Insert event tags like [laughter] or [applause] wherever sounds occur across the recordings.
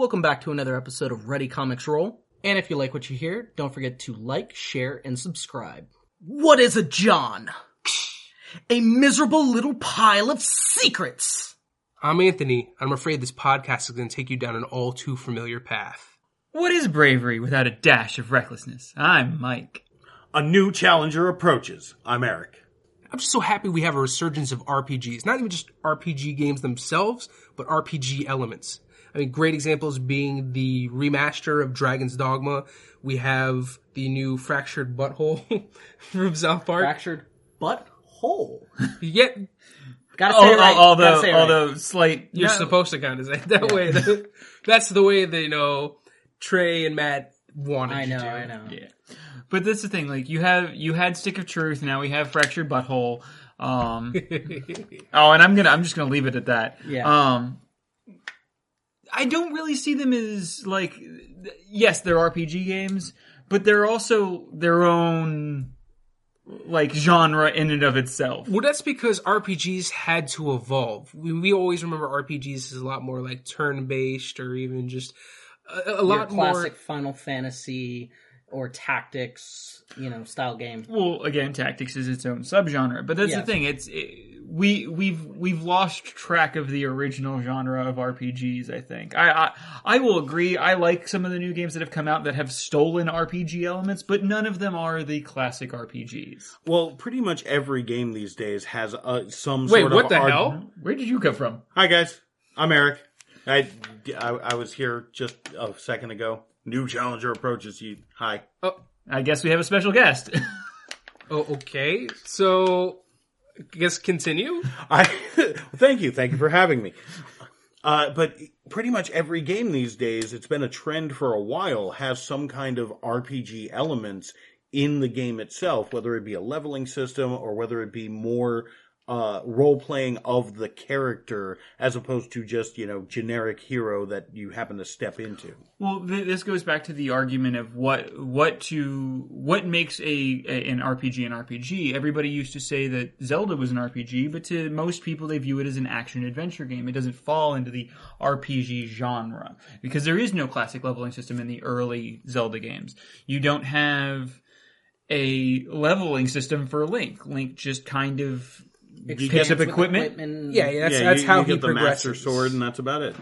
Welcome back to another episode of Ready Comics Roll. And if you like what you hear, don't forget to like, share, and subscribe. What is a John? A miserable little pile of secrets. I'm Anthony. I'm afraid this podcast is going to take you down an all too familiar path. What is bravery without a dash of recklessness? I'm Mike. A new challenger approaches. I'm Eric. I'm just so happy we have a resurgence of RPGs. Not even just RPG games themselves, but RPG elements. I mean, great examples being the remaster of Dragon's Dogma. We have the new Fractured Butthole [laughs] from South Park. Fractured butthole. Yet Gotta say Oh, it right. although, Gotta say it right. although slight, you're no, supposed to kind of say it that way. [laughs] That's the way that, you know, Trey and Matt wanted I know, to. I know. Yeah. But that's the thing. Like you have, you had Stick of Truth. Now we have Fractured Butthole. Um, [laughs] oh, and I'm gonna, I'm just gonna leave it at that. Yeah. Um, I don't really see them as like, yes, they're RPG games, but they're also their own like genre in and of itself. Well, that's because RPGs had to evolve. We, we always remember RPGs as a lot more like turn based or even just a, a Your lot classic more. Final Fantasy or tactics, you know, style game. Well, again, tactics is its own subgenre, but that's Yes. the thing. It's it, we we've we've lost track of the original genre of RPGs. I think I, I I will agree. I like some of the new games that have come out that have stolen RPG elements, but none of them are the classic RPGs. Well, pretty much every game these days has uh, some sort of Wait, sort what of the R- hell? Where did you come from? Hi guys, I'm Eric. I, I I was here just a second ago. New challenger approaches you. Hi. Oh, I guess we have a special guest. [laughs] oh, okay. So, I guess continue. [laughs] I thank you, thank you for having me. Uh, but pretty much every game these days, it's been a trend for a while, has some kind of RPG elements in the game itself, whether it be a leveling system or whether it be more uh, role playing of the character as opposed to just you know generic hero that you happen to step into. Well, th- this goes back to the argument of what what to what makes a, a an RPG an RPG. Everybody used to say that Zelda was an RPG, but to most people they view it as an action adventure game. It doesn't fall into the RPG genre because there is no classic leveling system in the early Zelda games. You don't have a leveling system for Link. Link just kind of picks up With equipment. Yeah, yeah that's, yeah, that's you, how you he get the master sword, and that's about it.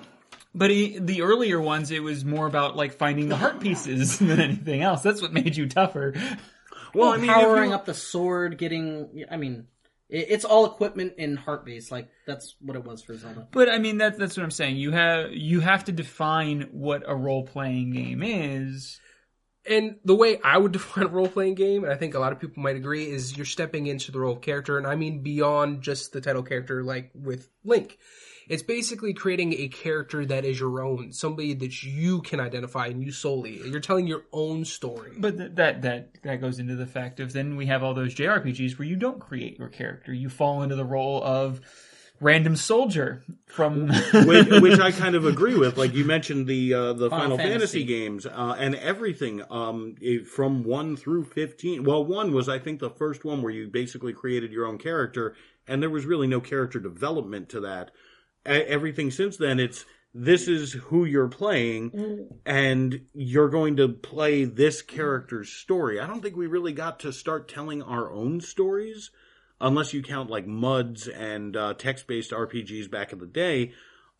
But he, the earlier ones, it was more about like finding the heart pieces [laughs] than anything else. That's what made you tougher. Well, I mean, if powering you- up the sword, getting. I mean, it, it's all equipment in heartbeats. Like that's what it was for Zelda. But I mean, that, that's what I'm saying. You have you have to define what a role playing game is. And the way I would [laughs] define a role playing game, and I think a lot of people might agree, is you're stepping into the role of character, and I mean beyond just the title character, like with Link. It's basically creating a character that is your own, somebody that you can identify and you solely. You're telling your own story. But th- that that that goes into the fact of then we have all those JRPGs where you don't create your character. You fall into the role of random soldier from. which, [laughs] which I kind of agree with. Like you mentioned the uh, the Final Final, Fantasy. Fantasy. games uh, and everything um, from one through fifteen. Well, one was I think the first one where you basically created your own character, and there was really no character development to that. Everything since then, it's this is who you're playing, and you're going to play this character's story. I don't think we really got to start telling our own stories unless you count like MUDs and uh, text-based RPGs back in the day,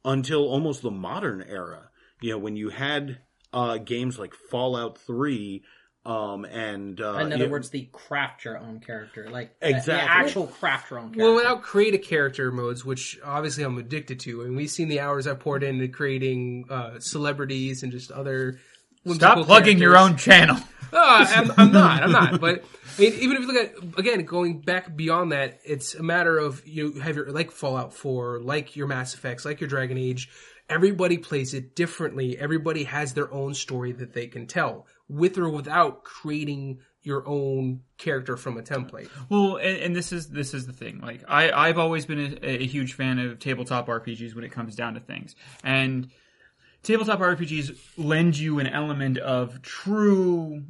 until almost the modern era. You know, when you had uh, games like Fallout Three, um, and uh, In other you- words, the craft your own character, like the- the actual craft your own character. Well, without create a character modes, which obviously I'm addicted to, and we've seen the hours I poured into creating uh, celebrities and just other. Stop plugging your own channel. No, [laughs] uh, I'm, I'm not. I'm not. But I mean, even if you look at again going back beyond that, it's a matter of you have your like Fallout 4, like your Mass Effects, like your Dragon Age. Everybody plays it differently. Everybody has their own story that they can tell, with or without creating your own character from a template. Well, and, and this is this is the thing. Like I, I've always been a, a huge fan of tabletop RPGs when it comes down to things, and tabletop RPGs lend you an element of true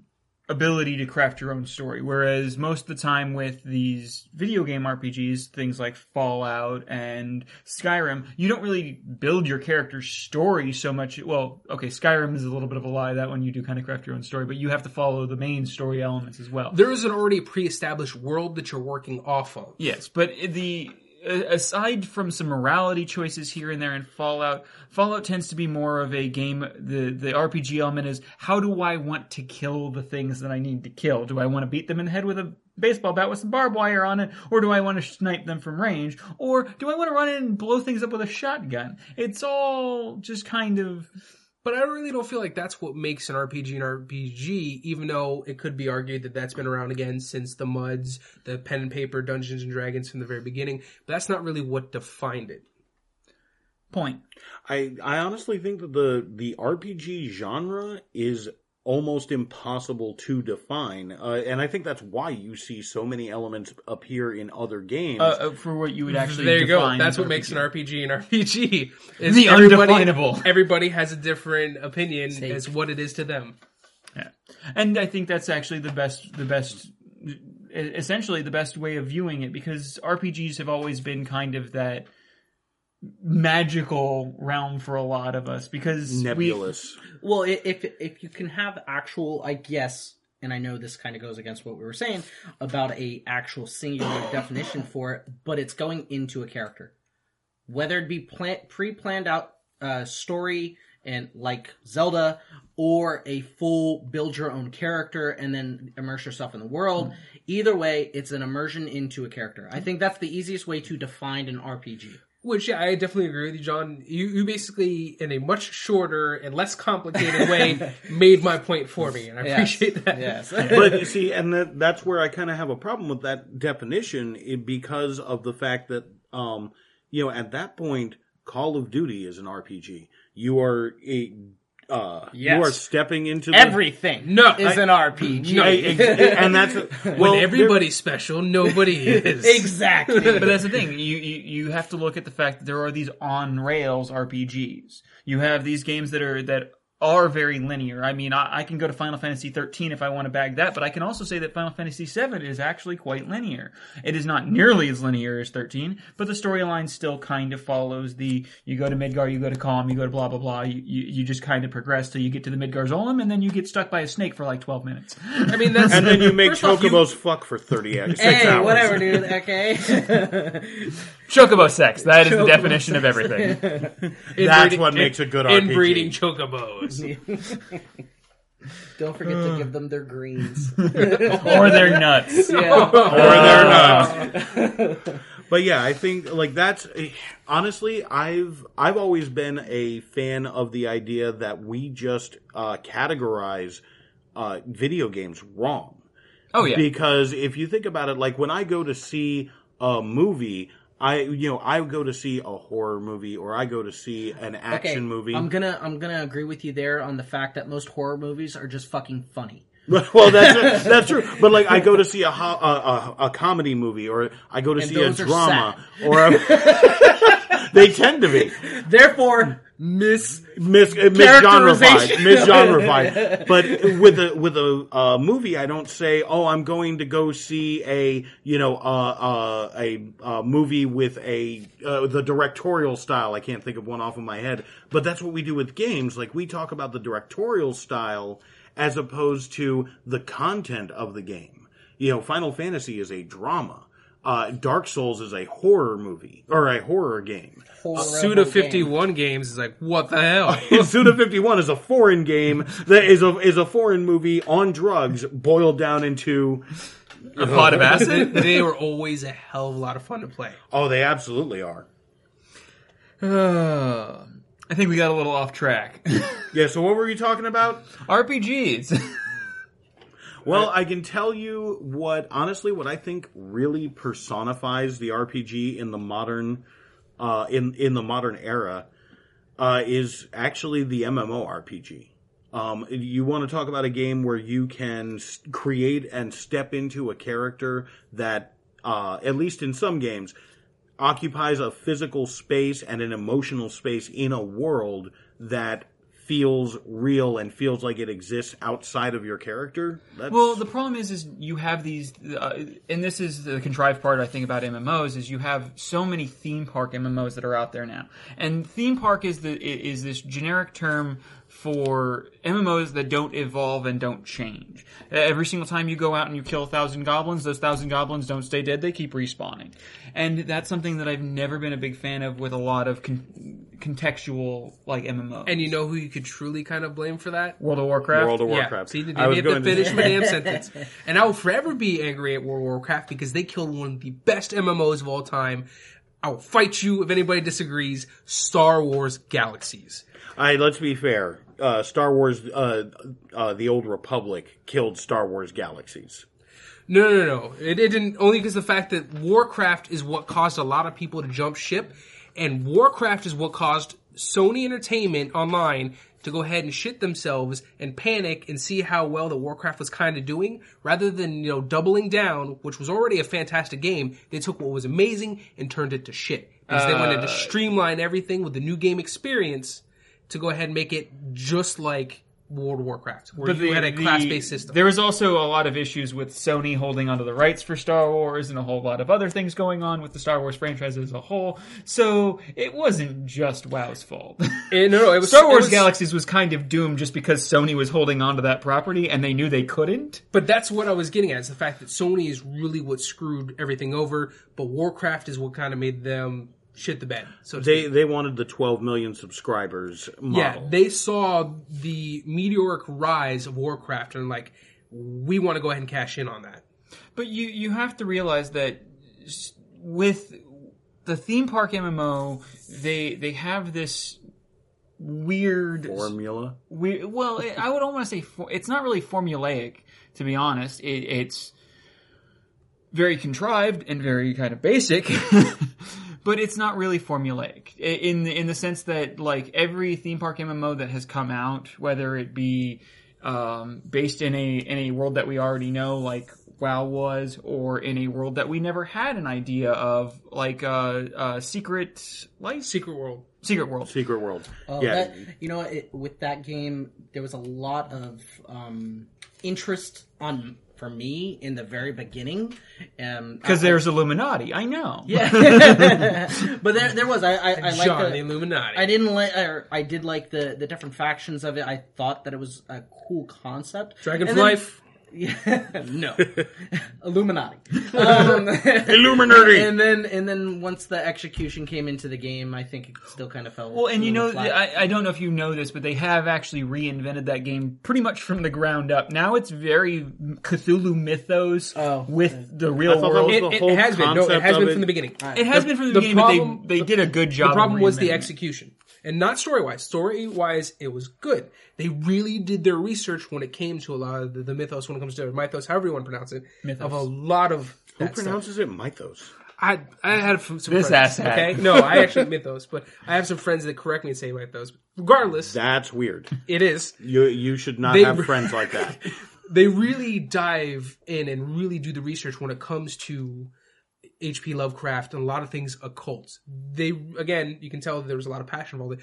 ability to craft your own story. Whereas most of the time with these video game RPGs, things like Fallout and Skyrim, you don't really build your character's story so much. Well, okay, Skyrim is a little bit of a lie. That one you do kind of craft your own story, but you have to follow the main story elements as well. There is an already pre-established world that you're working off of. Yes, but the aside from some morality choices here and there in Fallout, Fallout tends to be more of a game. The the RPG element is how do I want to kill the things that I need to kill? Do I want to beat them in the head with a baseball bat with some barbed wire on it, or do I want to snipe them from range, or do I want to run in and blow things up with a shotgun? It's all just kind of But I really don't feel like that's what makes an RPG an RPG, even though it could be argued that that's been around again since the MUDs, the pen and paper Dungeons and Dragons from the very beginning. But that's not really what defined it. point. I I honestly think that the the RPG genre is almost impossible to define, uh, and I think that's why you see so many elements appear in other games. Uh, uh, for what you would actually there you go. That's as what makes an RPG an RPG. [laughs] Is The everybody- undefinable. Everybody has a different opinion Sake. as what it is to them. Yeah, and I think that's actually the best, the best, essentially the best way of viewing it because RPGs have always been kind of that magical realm for a lot of us because we, Nebulous. Well, if if you can have actual, I guess, and I know this kind of goes against what we were saying about a actual singular [sighs] definition for it, but it's going into a character, whether it be plan- pre-planned out uh, story and like Zelda, or a full build your own character and then immerse yourself in the world. Either way, it's an immersion into a character. I think that's the easiest way to define an RPG. Which yeah, I definitely agree with you, John. You you basically in a much shorter and less complicated way [laughs] made my point for me, and I appreciate that. Yes. [laughs] but you see, and that, that's where I kind of have a problem with that definition i- because of the fact that, um, you know, at that point, Call of Duty is an RPG. You are a, uh, you are stepping into the, Everything No, is I- an RPG. No. Ex- and that's [laughs] well, when there- everybody's special, nobody [laughs] is. exactly. but that's the thing. You, you you have to look at the fact that there are these on rails RPGs. You have these games that are that are very linear. I mean, I, I can go to Final Fantasy 13 if I want to bag that, but I can also say that Final Fantasy 7 is actually quite linear. It is not nearly as linear as 13, but the storyline still kind of follows the you go to Midgar, you go to Kalm, you go to blah blah blah. You you, you just kind of progress till you get to the Midgar Zolom, and then you get stuck by a snake for like 12 minutes. I mean, that's [laughs] and then you [laughs] make first off, you- chocobos fuck for 30 [laughs] hours. hey, six hours. whatever, dude. Okay. Chocobo sex. That is the definition of everything. [laughs] That's what makes a good in- RPG. Inbreeding chocobos. [laughs] Don't forget to give them their greens. [laughs] or they're nuts. Yeah. or they're not. but yeah, I think like that's honestly, I've I've always been a fan of the idea that we just uh, categorize uh, video games wrong. Oh yeah. Because if you think about it, like when I go to see a movie, I you know I go to see a horror movie or I go to see an action Okay, movie. I'm gonna I'm gonna agree with you there on the fact that most horror movies are just fucking funny. [laughs] well, that's [laughs] that's true. But like, I go to see a ho- a, a, a comedy movie, or I go to And see a drama, or a, [laughs] they tend to be Therefore, Miss mis misgenreified, Characterization. misgenreified. [laughs] But with a with a uh, movie, I don't say, "Oh, I'm going to go see a you know uh, uh, a uh, movie with a uh, the directorial style." I can't think of one off of my head, but that's what we do with games. Like we talk about the directorial style as opposed to the content of the game. You know, Final Fantasy is a drama. Uh, Dark Souls is a horror movie or a horror game. Suda fifty one games is like what the hell? [laughs] Suda 51 is a foreign game that is a is a foreign movie on drugs boiled down into A pot of acid? [laughs] they were always a hell of a lot of fun to play. oh they absolutely are. Uh, [sighs] I think we got a little off track. [laughs] Yeah, so what were you talking about? RPGs. Well, I can tell you what honestly what I think really personifies the RPG in the modern uh in in the modern era uh is actually the MMORPG. Um, you want to talk about a game where you can create and step into a character that, uh, at least in some games, occupies a physical space and an emotional space in a world that feels real and feels like it exists outside of your character. That's, Well, the problem is, is you have these, uh, and this is the contrived part I think about MMOs is you have so many theme park MMOs that are out there now, and theme park is the is this generic term for MMOs that don't evolve and don't change. Every single time you go out and you kill a thousand goblins, those thousand goblins don't stay dead; they keep respawning, and that's something that I've never been a big fan of with a lot of con- contextual like MMOs. And you know who you could truly kind of blame for that? World of Warcraft. World of Yeah, Warcraft. see, they I was didn't have to finish say- my damn sentence. And I will forever be angry at World of Warcraft because they killed one of the best MMOs of all time. I will fight you if anybody disagrees. Star Wars Galaxies. I let's be fair. Uh, Star Wars, uh, uh, the Old Republic killed Star Wars Galaxies. No, no, no. It, it didn't. Only because the fact that Warcraft is what caused a lot of people to jump ship, and Warcraft is what caused Sony Entertainment Online to go ahead and shit themselves and panic and see how well the Warcraft was kind of doing. Rather than you know doubling down, which was already a fantastic game, they took what was amazing and turned it to shit. Because they wanted to streamline everything with the new game experience to go ahead and make it just like World of Warcraft, where you the- had a the- class-based system. There was also a lot of issues with Sony holding onto the rights for Star Wars and a whole lot of other things going on with the Star Wars franchise as a whole. So it wasn't just WoW's fault. Eh, no, no, it [laughs] was Star it Wars was- Galaxies was kind of doomed just because Sony was holding onto that property and they knew they couldn't. But that's what I was getting at is the fact that Sony is really what screwed everything over, but Warcraft is what kind of made them shit the bed. So to They speak. they wanted the 12 million subscribers yeah, they saw the meteoric rise of Warcraft and like, we want to go ahead and cash in on that. But you you have to realize that with the theme park MMO, they they have this weird Formula. we well i would almost say for, it's not really formulaic to be honest it, it's very contrived and very kind of basic [laughs] but it's not really formulaic I- in in the sense that like every theme park mmo that has come out whether it be um, based in a in a world that we already know like WoW was, or in a world that we never had an idea of, like uh, uh, Secret Life, Secret World. Secret World. Secret World. Oh, yeah. that, you know, it, with that game, there was a lot of um, interest on for me in the very beginning. Um, Because I- there's Illuminati, I know. [laughs] yeah, [laughs] but there, there was. I, I, I like John, the, the Illuminati. I didn't like, or I did like the the different factions of it. I thought that it was a cool concept. Dragon And for then- Life. Yeah, no, [laughs] Illuminati. [laughs] Um, Illuminati. [laughs] and then and then once the execution came into the game, I think it still kind of fell. Well, and you know. I, I don't know if you know this, but they have actually reinvented that game pretty much from the ground up. Now it's very Cthulhu mythos Oh, with the real world. It, the it whole has been. No, it has of been it. from the beginning. It has been from the, the beginning, problem- but they, they did a good job. The problem was the execution. And not story wise. Story wise, it was good. They really did their research when it came to a lot of the, the mythos, when it comes to mythos, however you want to pronounce it, mythos. of a lot of Who that stuff. pronounces it mythos? I I had some some This friends. asshat. Okay, no, I actually mythos, but I have some friends that correct me and say mythos. Regardless, That's weird. it is. You you should not They- have friends like that. [laughs] They really dive in and really do the research when it comes to H.P. Lovecraft and a lot of things occult. They again, you can tell there was a lot of passion involved.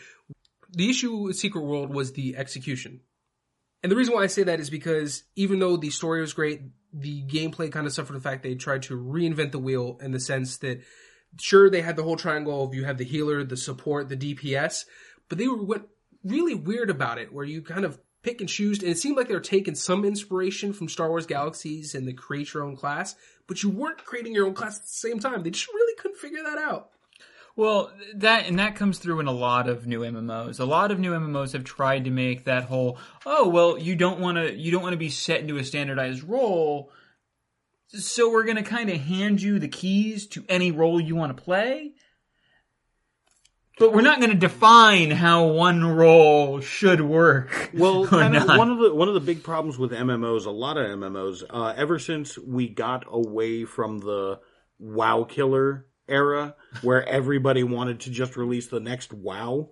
The issue with Secret World was the execution. And the reason why I say that is because even though the story was great, the gameplay kind of suffered the fact they tried to reinvent the wheel in the sense that sure they had the whole triangle of you have the healer, the support, the DPS, but they were went really weird about it where you kind of pick and choose and it seemed like they were taking some inspiration from Star Wars Galaxies and the create your own class, but you weren't creating your own class at the same time. They just really couldn't figure that out. Well, that and that comes through in a lot of new MMOs. A lot of new MMOs have tried to make that whole oh well you don't want to you don't want to be set into a standardized role, so we're going to kind of hand you the keys to any role you want to play. But we're not going to define how one role should work. [laughs] Well, or kind of not. one of the one of the big problems with MMOs, a lot of MMOs, uh, ever since we got away from the WoW killer era, where everybody wanted to just release the next WoW,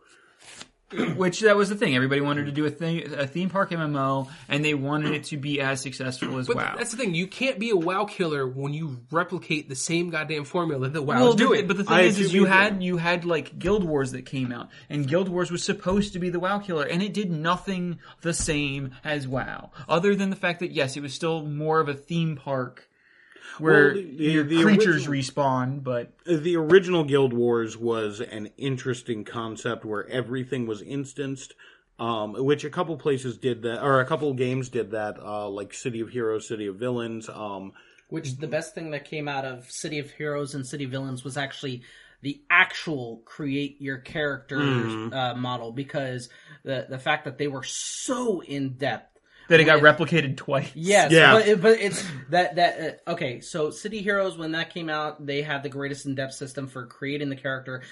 [clears throat] which that was the thing. Everybody wanted to do a thing, a theme park MMO, and they wanted it to be as successful as But WoW. that's the thing. You can't be a WoW killer when you replicate the same goddamn formula that WoW well, is doing. But the thing I is, is you had you had like Guild Wars that came out, and Guild Wars was supposed to be the WoW killer, and it did nothing the same as WoW, other than the fact that yes, it was still more of a theme park where Well, the- your the creatures original- respawn. But the original Guild Wars was an interesting concept where everything was instanced, um, which a couple places did that, or a couple games did that, uh, like City of Heroes, City of Villains. Um, Which the best thing that came out of City of Heroes and City of Villains was actually the actual create your character uh, model because the the fact that they were so in depth. That it got replicated twice. Yes, Yeah. but, it- but it's that that uh, okay. So City Heroes, when that came out, they had the greatest in depth system for creating the character.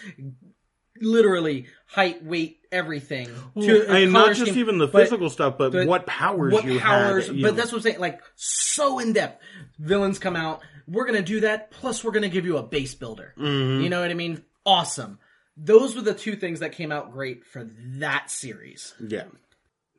Literally height, weight, everything. to, I mean, not just scheme, even the but- physical stuff, but, but what powers what you powers, had. you but know. that's what I'm saying. Like so in depth. Villains come out. We're gonna do that. Plus, we're gonna give you a base builder. Mm-hmm. You know what I mean? Awesome. Those were the two things that came out great for that series. yeah.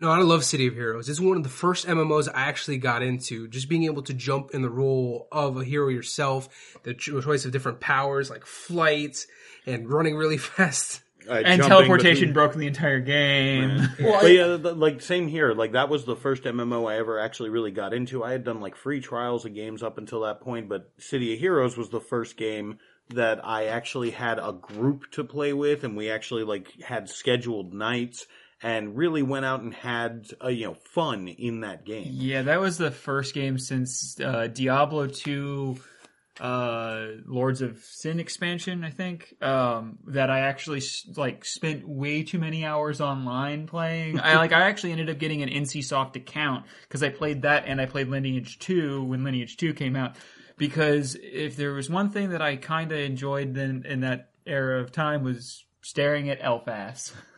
No, I love City of Heroes. It's one of the first MMOs I actually got into. Just being able to jump in the role of a hero yourself, the cho- choice of different powers like flight and running really [laughs] fast. Uh, And teleportation between- broke the entire game. [laughs] Well, But yeah, th- like same here. Like that was the first MMO I ever actually really got into. I had done like free trials of games up until that point, but City of Heroes was the first game that I actually had a group to play with, and we actually like had scheduled nights and really went out and had uh, you know fun in that game. Yeah, that was the first game since uh, Diablo 2 uh, Lords of Sin expansion, I think, um, that I actually like spent way too many hours online playing. I like I actually ended up getting an NCSoft account because I played that and I played Lineage 2 when Lineage 2 came out. Because if there was one thing that I kind of enjoyed then in that era of time was staring at elf ass. [laughs]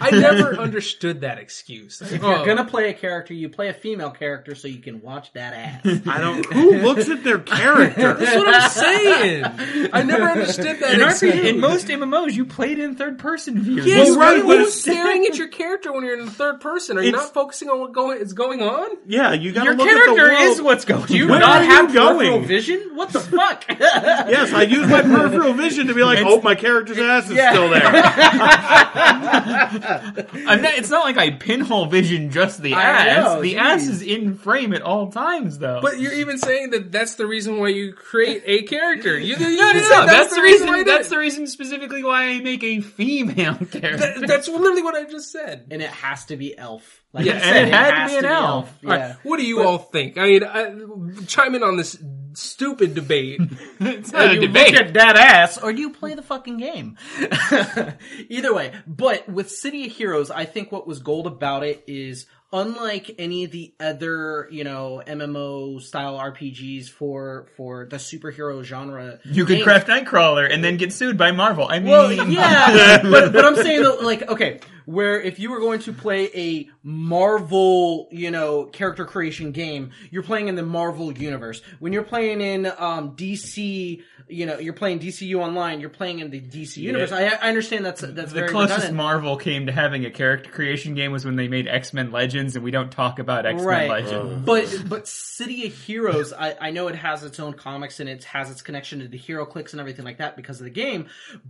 I never understood that excuse. Like, if oh, you're gonna play a character, you play a female character so you can watch that ass. I don't. Who looks at their character? That's what I'm saying. I never understood that In, excuse. RPG, in most MMOs, you played in third person view. Yes, Well, right, but but who's staring at your character when you're in the third person? Are you It's- not focusing on what going is going on? yeah, you got to Your look at the world. Your character is what's going. Do you Where not are have you peripheral going? vision? What the fuck? Yes, I use my peripheral vision to be like, oh, my character's ass is Yeah. still there. [laughs] [laughs] I'm not, it's not like I pinhole vision just the I ass. know, the geez. ass is in frame at all times, though. But you're even saying that that's the reason why you create a character. You, you no, no, no. said That's, the reason. why you That's did the reason specifically why I make a female [laughs] character. That- that's literally what I just said. and it has to be elf. Like Yeah, you and said, it had to has be an elf. Yeah. All right, what do you all think? I mean, I, chime in on this stupid debate. [laughs] it's not a you debate. look at that ass, or do you play the fucking game? [laughs] Either way, but with City of Heroes, I think what was gold about it is unlike any of the other, you know, MMO style RPGs for for the superhero genre. you could craft Nightcrawler and then get sued by Marvel. I mean, Well, yeah, [laughs] but but I'm saying though, like, okay, where if you were going to play a Marvel, you know, character creation game, you're playing in the Marvel universe. When you're playing in um, DC, you know, you're playing DCU online, you're playing in the DC universe. I, I understand that's that's the very closest redundant. Marvel came to having a character creation game was when they made X Men Legends, and we don't talk about X Men Right. Legends. Oh. But but City of Heroes, I, I know it has its own comics and it has its connection to the HeroClix and everything like that because of the game,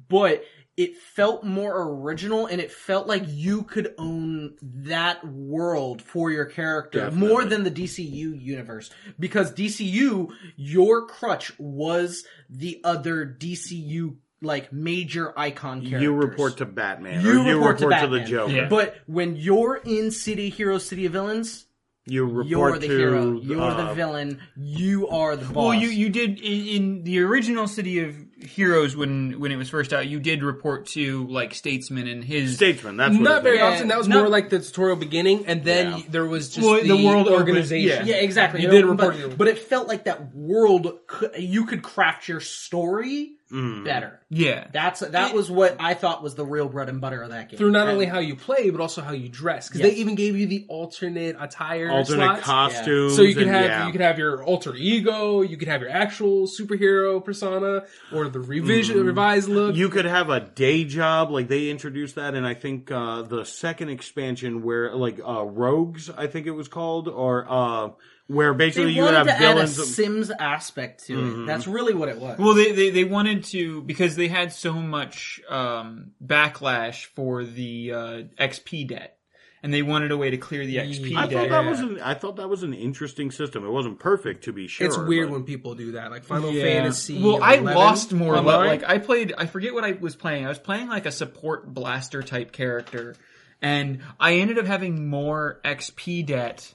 but it felt more original and it felt like you could own that world for your character Definitely. more than the DCU universe. Because DCU, your crutch was the other DCU like major icon characters. You report to Batman. You or you report report, to to, the Batman. Joker. Yeah. But when you're in City of Heroes, City of Villains, You report you're the to hero. You're uh, the villain. You are the boss. Well, you you did in, in the original City of Heroes when when it was first out. You did report to like Statesman and his statesman. That's what Not it very is. Often. That was not- more like the tutorial beginning, and then Yeah. there was just Well, the, the world opened- organization. yeah. yeah, exactly. You It did opened- report but, to- but it felt like that world. Could, you could craft your story Mm. better. Yeah. That's that was what I thought was the real bread and butter of that game. through not And- only how you play but also how you dress because Yes. they even gave you the alternate attire Alternate slots. costumes. So you could and, have yeah. you could have your alter ego, you could have your actual superhero persona, or the revision revised look. You could have a day job, like they introduced that, and I think uh, the second expansion where like uh, rogues, I think it was called, or uh, where they basically you would wanted have to add a Sims aspect to it. That's really what it was. Well, they, they, they wanted to because they had so much um, backlash for the uh, XP debt, and they wanted a way to clear the XP I debt. thought that was an I thought that was an interesting system. It wasn't perfect to be sure. it's weird but- when people do that, like Final Yeah. Fantasy. Well, I lost more. le- online. Like I played. I forget what I was playing. I was playing like a support blaster type character, and I ended up having more XP debt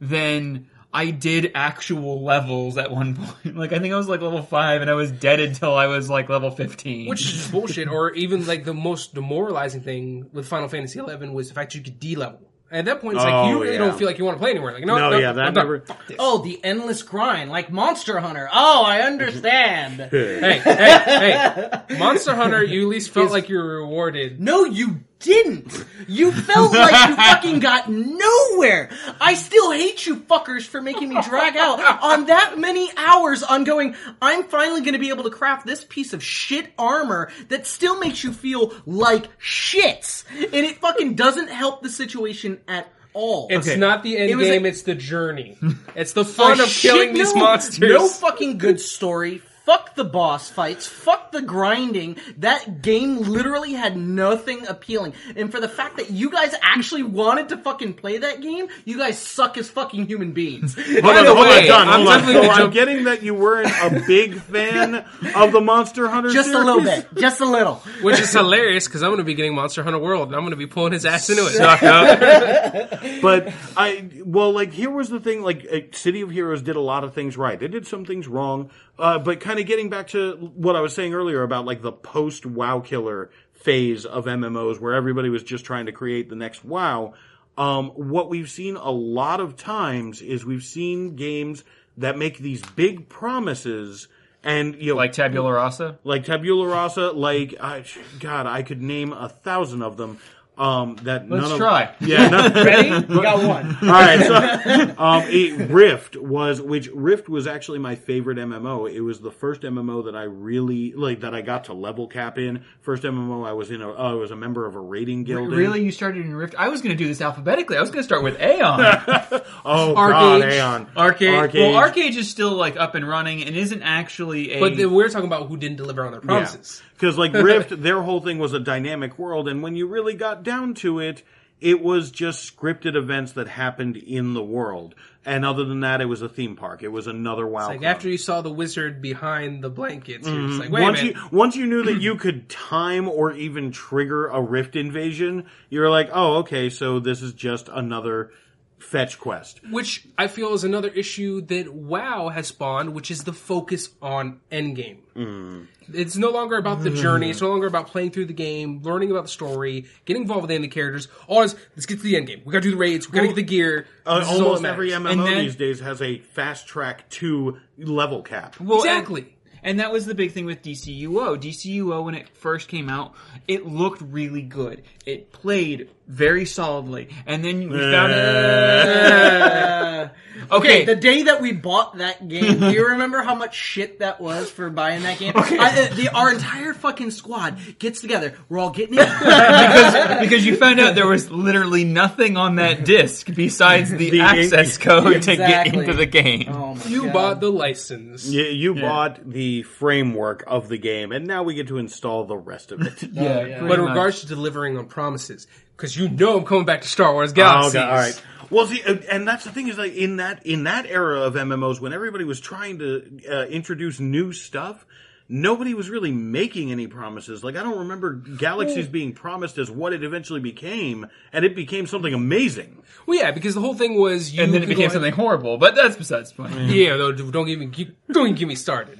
than I did actual levels at one [laughs] point. Like I think I was like level five, and I was dead until I was like level fifteen. Which is [laughs] bullshit. Or even like the most demoralizing thing with Final Fantasy XI was the fact you could D-level. At that point, it's like Oh, you really yeah. don't feel like you want to play anywhere. Like no, No, no, yeah, that never. Fuck this. oh, the endless grind, like Monster Hunter. Oh, I understand. [laughs] Hey, hey, hey! Monster Hunter, you at least felt like you were rewarded. No, you didn't. You felt like you [laughs] fucking got nowhere. I still hate you fuckers for making me drag out on that many hours on going, I'm finally gonna be able to craft this piece of shit armor that still makes you feel like shits. And it fucking doesn't help the situation at all. It's Okay. not the end It was game; a- it's the journey. [laughs] It's the fun A of killing shit these no- monsters. No fucking good story. Fuck the boss fights. Fuck the grinding. That game literally had nothing appealing. And for the fact that you guys actually wanted to fucking play that game, you guys suck as fucking human beings. [laughs] Hold By on, the hold on, way, John, I'm hold on. definitely So I'm getting that you weren't a big [laughs] fan of the Monster Hunter Just a little bit. Just a little. [laughs] Which is hilarious because I'm going to be getting Monster Hunter World and I'm going to be pulling his ass into it. But I, well, like here was the thing. Like uh, City of Heroes did a lot of things right. They did some things wrong. Uh, but kind of getting back to what I was saying earlier about like the post WoW killer phase of MMOs, where everybody was just trying to create the next WoW. Um, what we've seen a lot of times is we've seen games that make these big promises. And you know, like tabula rasa. like tabula rasa, like I, God, I could name a thousand of them. Um, that Let's none of, try. Yeah, none, [laughs] Ready? We got one. all right, so um, it, Rift was which Rift was actually my favorite MMO. It was the first MMO that I really like that I got to level cap in. First MMO I was in. A, uh, I was a member of a raiding guild. in. Really, you started in Rift? I was going to do this alphabetically. I was going to start with Aion. [laughs] Oh ArcheAge. God, Aion. ArcheAge. ArcheAge. Well, ArcheAge is still like up and running and isn't actually a. But then we're talking about who didn't deliver on their promises. Because like [laughs] Rift, their whole thing was a dynamic world, and when you really got down to it, it was just scripted events that happened in the world. And other than that, it was a theme park. It was another WoW. Like clone. after you saw the wizard behind the blankets, you're just mm-hmm. like, wait once a minute. you once you knew that you could time or even trigger a rift invasion, you're like, oh, okay, so this is just another fetch quest. Which I feel is another issue that WoW has spawned, which is the focus on endgame. Mm. It's no longer about the journey. It's no longer about playing through the game, learning about the story, getting involved with the end characters. All is let's get to the endgame. We gotta do the raids. We gotta get the gear. Uh, This is all almost every. MMO then- these days has a fast track to level cap. Well, exactly. And that was the big thing with DCUO. DCUO, when it first came out, it looked really good. It played very solidly. And then we found [laughs] it. Okay. the day that we bought that game, do you remember how much shit that was for buying that game? I, uh, the, our entire fucking squad gets together. We're all getting it. [laughs] because, because you found out there was literally nothing on that disc besides the, The- access code to get Exactly. into the game. oh my You God. bought the license. You, you bought the framework of the game, and now we get to install the rest of it. [laughs] yeah, yeah. But in regards to delivering on promises, because you know I'm coming back to Star Wars Galaxies. Oh, God, all right. Well, see, uh, and that's the thing is like in that in that era of MMOs, when everybody was trying to uh, introduce new stuff, nobody was really making any promises. Like I don't remember Galaxies being promised as what it eventually became, and it became something amazing. Well, yeah, because the whole thing was you and then it became ahead- something horrible, but that's besides the point. Yeah, though, don't even keep, don't even get me started.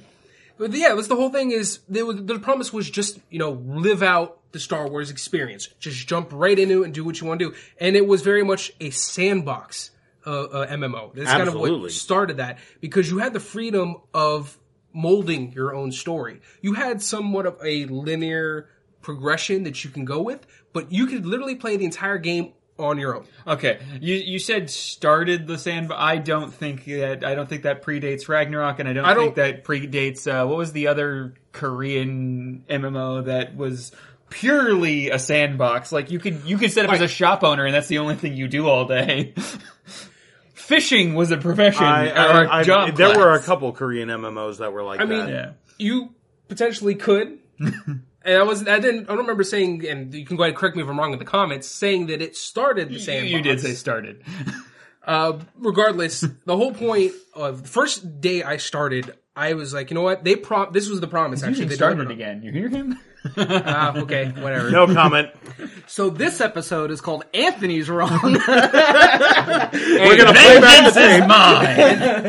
But yeah, that's the whole thing. Is was, the promise was just you know live out the Star Wars experience, just jump right into it and do what you want to do, and it was very much a sandbox uh, uh, MMO. That's kind of what started that because you had the freedom of molding your own story. You had somewhat of a linear progression that you can go with, but you could literally play the entire game on your own. Okay, you you said started the sand, I don't think that I don't think that predates Ragnarok, and I don't, I think don't- that predates uh, what was the other Korean MMO that was purely a sandbox. Like you could you could set up as a shop owner, and that's the only thing you do all day. [laughs] Fishing was a profession I, or a I, I, job. there were a couple Korean MMOs that were like I mean. Yeah. you potentially could. [laughs] and I was I didn't I don't remember saying and you can go ahead and correct me if I'm wrong in the comments saying that it started the You, same. you did say started. [laughs] Uh, regardless, the whole point of the first day I started, I was like, you know what? They prom. This was the promise. Actually, they started again. You hear him? Ah, okay, whatever. No comment. [laughs] So this episode is called Anthony's Wrong. [laughs] We're gonna play back the Vengeance is tape. mine.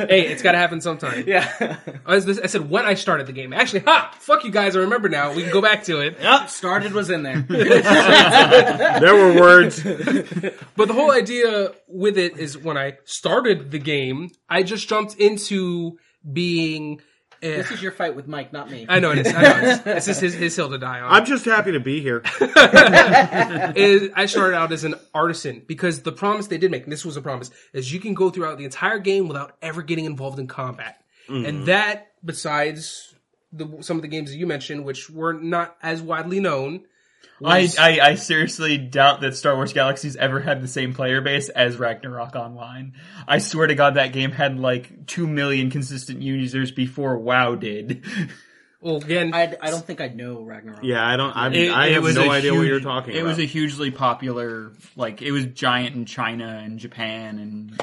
hey, it's got to happen sometime. yeah. I, was, I said when I started the game. Actually, ha! Fuck you guys. I remember now. We can go back to it. Yep, started was in there. [laughs] There were words. But the whole idea with it is when I started the game, I just jumped into being. Eh, this is your fight with Mike, not me. I know it is. I know it is. [laughs] This is his, his hill to die on. I'm just happy to be here. [laughs] is I started out as an artisan because the promise they did make, and this was a promise, is you can go throughout the entire game without ever getting involved in combat. And that, besides the, some of the games that you mentioned, which were not as widely known, I, was- I, I seriously doubt that Star Wars Galaxies ever had the same player base as Ragnarok Online. I swear to God that game had like 2 million consistent users before WoW did. [laughs] well, again, I, I don't think I know Ragnarok. Yeah, I don't. I, It- I it have was no a idea what you're talking about. It about. was a hugely popular, like, it was giant in China and Japan and...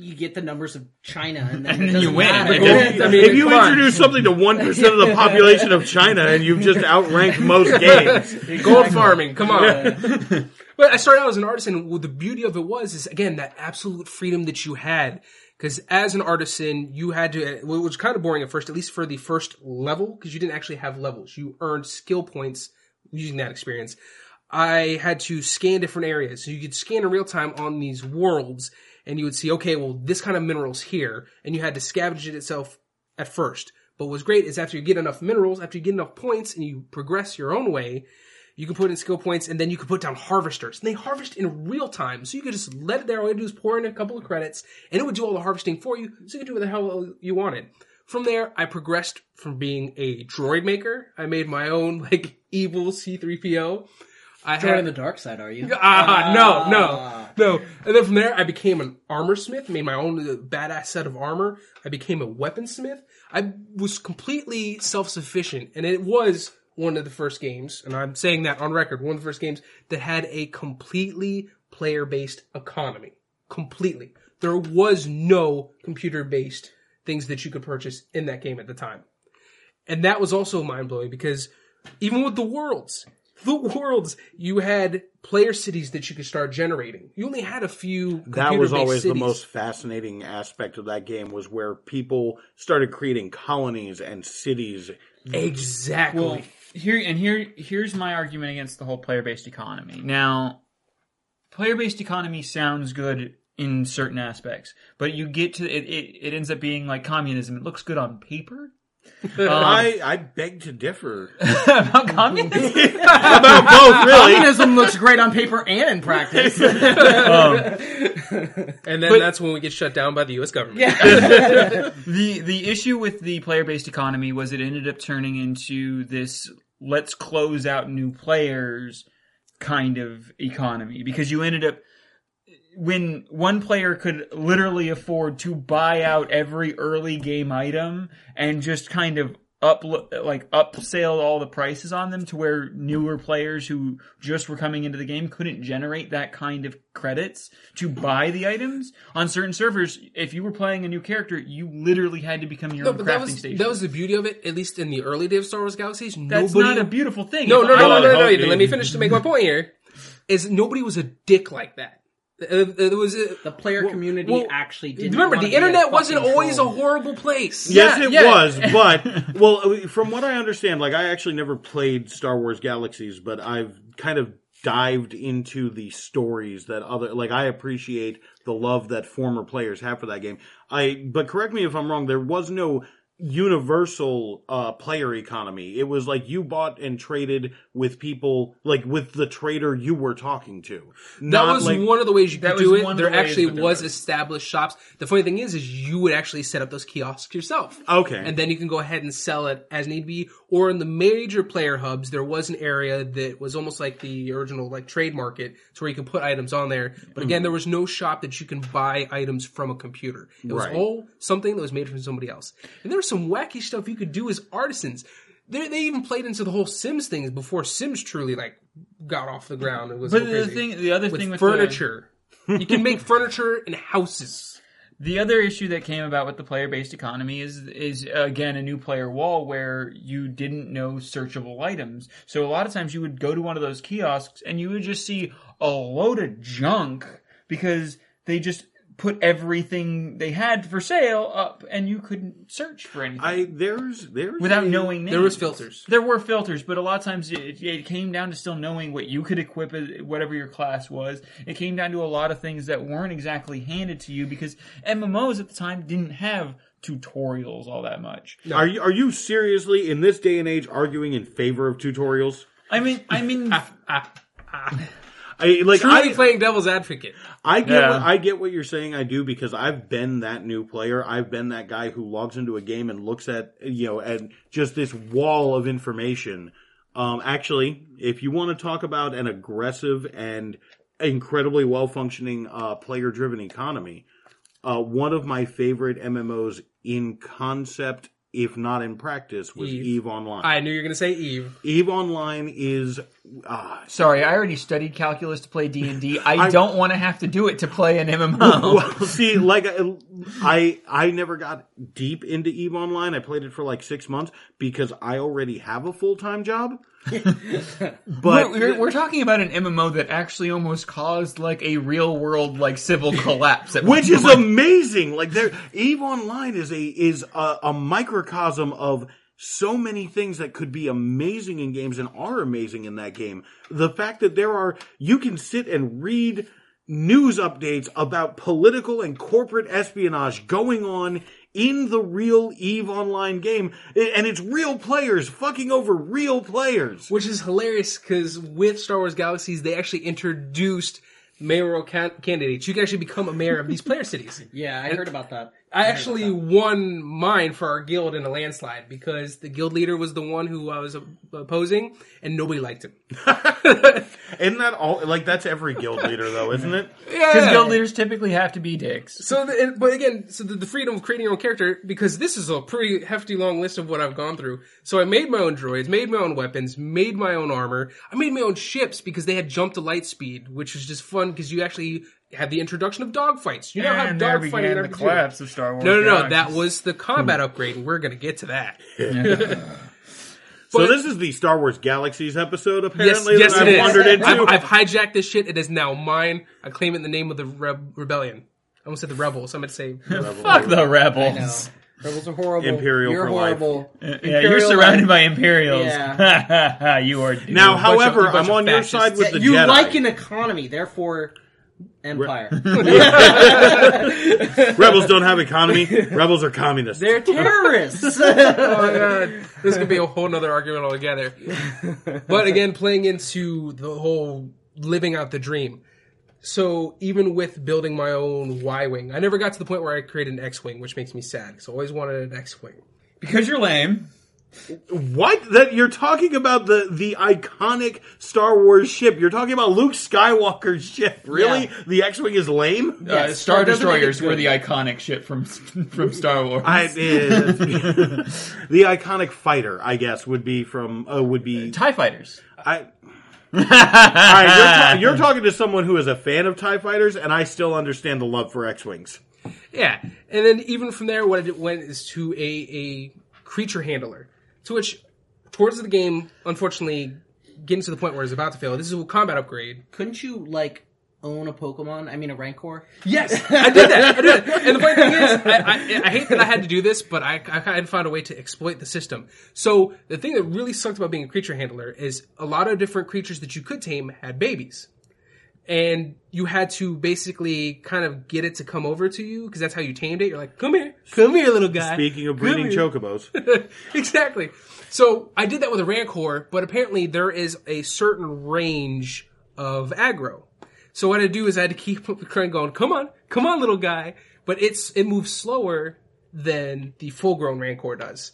You get the numbers of China and then, [laughs] And then you doesn't win. matter. It doesn't- I mean, if you come introduce something to one percent of the [laughs] population of China and you've just outranked most [laughs] games, gold farming, come on. but I started out as an artisan. Well, the beauty of it was, is again, that absolute freedom that you had. Because as an artisan, you had to, well, it was kind of boring at first, at least for the first level, because you didn't actually have levels. You earned skill points using that experience. I had to scan different areas. So you could scan in real time on these worlds and you would see, okay, well, this kind of mineral's here. And you had to scavenge it itself at first. But what's great is after you get enough minerals, after you get enough points and you progress your own way, you can put in skill points and then you can put down harvesters. And they harvest in real time. So you could just let it there. All you do is pour in a couple of credits and it would do all the harvesting for you. So you could do what the hell you wanted. From there, I progressed from being a droid maker. I made my own [laughs] like evil C3PO. I Joining the dark side, are you? Ah, no, no, Ah. no. And then from there, I became an armor smith, made my own uh, badass set of armor. I became a weaponsmith. I was completely self-sufficient, and it was one of the first games, and I'm saying that on record, one of the first games that had a completely player-based economy. Completely. There was no computer-based things that you could purchase in that game at the time. And that was also mind blowing because even with the worlds, the worlds, you had player cities that you could start generating. You only had a few. that was computer-based always the most fascinating aspect of that game was where people started creating colonies and cities. exactly. Well, here and here here's my argument against the whole player-based economy. Now, player-based economy sounds good in certain aspects, but you get to it, it, it ends up being like communism. It looks good on paper. Um, [laughs] I I beg to differ [laughs] About communism? [laughs] about both. Really, Communism looks great on paper and in practice. Um, and then that's when we get shut down by the U.S. government. Yeah. the the issue with the player based economy was it ended up turning into this let's close out new players kind of economy because you ended up when one player could literally afford to buy out every early game item and just kind of up like upsell all the prices on them to where newer players who just were coming into the game couldn't generate that kind of credits to buy the items on certain servers if you were playing a new character you literally had to become your No, own but crafting that was station that was the beauty of it. At least in the early days of Star Wars Galaxies, that's nobody. not a beautiful thing no, no, no, no, no, no, Oh, no. Let me finish to make my point here. Is nobody was a dick like that. Uh, There was. A, the player community well, actually didn't. remember, the internet wasn't fucking always a horrible place. Yes, Yeah, it yeah. was, [laughs] but well, from what I understand, like I actually never played Star Wars Galaxies, but I've kind of dived into the stories that other like I appreciate the love that former players have for that game. I but correct me if I'm wrong, there was no universal uh, player economy. It was like you bought and traded with people, like with the trader you were talking to. That was like, one of the ways you could do it. one of the There actually was was- established shops. The funny thing is, is you would actually set up those kiosks yourself. Okay. And then you can go ahead and sell it as need be. Or in the major player hubs, there was an area that was almost like the original like trade market. to where you can put items on there. But again, there was no shop that you can buy items from a computer. It was Right. all something that was made from somebody else. And there was some wacky stuff you could do as artisans. They, they even played into the whole Sims things before Sims truly like got off the ground. It was But so the thing, the other with thing with the- furniture. you can make [laughs] furniture and houses. The other issue that came about with the player-based economy is is again a new player wall where you didn't know searchable items. So a lot of times you would go to one of those kiosks and you would just see a load of junk because they just put everything they had for sale up and you couldn't search for anything I there's there's without a- knowing names. There was filters. There were filters, but a lot of times it, it came down to still knowing what you could equip, as- whatever your class was. It came down to a lot of things that weren't exactly handed to you because MMOs at the time didn't have tutorials all that much. Are you are you seriously in this day and age arguing in favor of tutorials? I mean, I mean, [laughs] ah, ah, ah. I like Truly I, playing devil's advocate. I get Yeah. what, I get what you're saying. I do because I've been that new player. I've been that guy who logs into a game and looks at you know at just this wall of information. Um, actually, if you want to talk about an aggressive and incredibly well functioning uh, player driven economy, uh, one of my favorite MMOs in concept, if not in practice, was Eve. Eve, Online. I knew you were going to say Eve. Eve Online is uh, sorry, I already studied calculus to play D and D. [laughs] I don't want to have to do it to play an MMO. [laughs] well, see, like I, I, I never got deep into Eve Online. I played it for like six months because I already have a full time job. [laughs] but we're, we're, talking about an MMO that actually almost caused like a real world like civil collapse, which is amazing. Like there, Eve Online is a is a, a microcosm of so many things that could be amazing in games and are amazing in that game. The fact that there are you can sit and read news updates about political and corporate espionage going on in the real Eve Online game, and it's real players fucking over real players. Which is hilarious because with Star Wars Galaxies, they actually introduced mayoral can- candidates. You can actually become a mayor of these player cities. [laughs] Yeah, I heard about that. I actually won mine for our guild in a landslide because the guild leader was the one who I was opposing, and nobody liked him. [laughs] Isn't that all? Like that's every guild leader, though, isn't it? [laughs] Yeah, because guild leaders typically have to be dicks. So, the, and- but again, so the, the freedom of creating your own character, because this is a pretty hefty long list of what I've gone through. So I made my own droids, made my own weapons, made my own armor. I made my own ships because they had jump to light speed, which was just fun because you actually had the introduction of dogfights. You now have and there dogfighting began in the RPG. collapse of Star Wars. No, no, no. Galaxies. That was the combat upgrade, and we're going to get to that. [laughs] So this is the Star Wars Galaxies episode, apparently yes, that it I've is. wandered into. I've, I've hijacked this shit. It is now mine. I claim it in the name of the Reb- rebellion. I almost said the rebels. I'm going to say [laughs] Fuck the rebels. Rebels are horrible. Imperial You're for life. horrible. Yeah, you're surrounded life. by Imperials. Yeah. [laughs] you are. Doomed. now, bunch of- however, I'm of on your side with the you Jedi. like an economy, therefore empire. [laughs] [laughs] Rebels don't have economy. Rebels are communists. They're terrorists. [laughs] oh my god, this could be a whole nother argument altogether. But again, playing into the whole living out the dream. So even with building my own Y wing, I never got to the point where I created an X wing, which makes me sad because I always wanted an X wing. because you're lame. What? That you're talking about the the iconic Star Wars ship? You're talking about Luke Skywalker's ship? Really? Yeah. The X-wing is lame? Uh, Yes, Star that doesn't make it Destroyers were the iconic ship from [laughs] from Star Wars. I, eh, [laughs] [laughs] the iconic fighter, I guess, would be from uh, would be Tie fighters. I. All right, you're, ta- you're talking to someone who is a fan of Tie Fighters, and I still understand the love for X-wings. Yeah, and then even from there, what it went is to a a creature handler, to which towards the game, unfortunately, getting to the point where it's about to fail. This is a combat upgrade. Couldn't you like own a Pokemon? I mean, a Rancor. Yes, I did that. I did that. And the funny thing is, I, I, I hate that I had to do this, but I, I kind of found a way to exploit the system. So the thing that really sucked about being a creature handler is a lot of different creatures that you could tame had babies. And you had to basically kind of get it to come over to you because that's how you tamed it. You're like, "Come here, come here, little guy." Speaking of breeding chocobos, [laughs] exactly. So I did that with a Rancor, but apparently there is a certain range of aggro. So what I do is I had to keep [laughs] going, come on, come on, little guy. But it's it moves slower than the full grown Rancor does.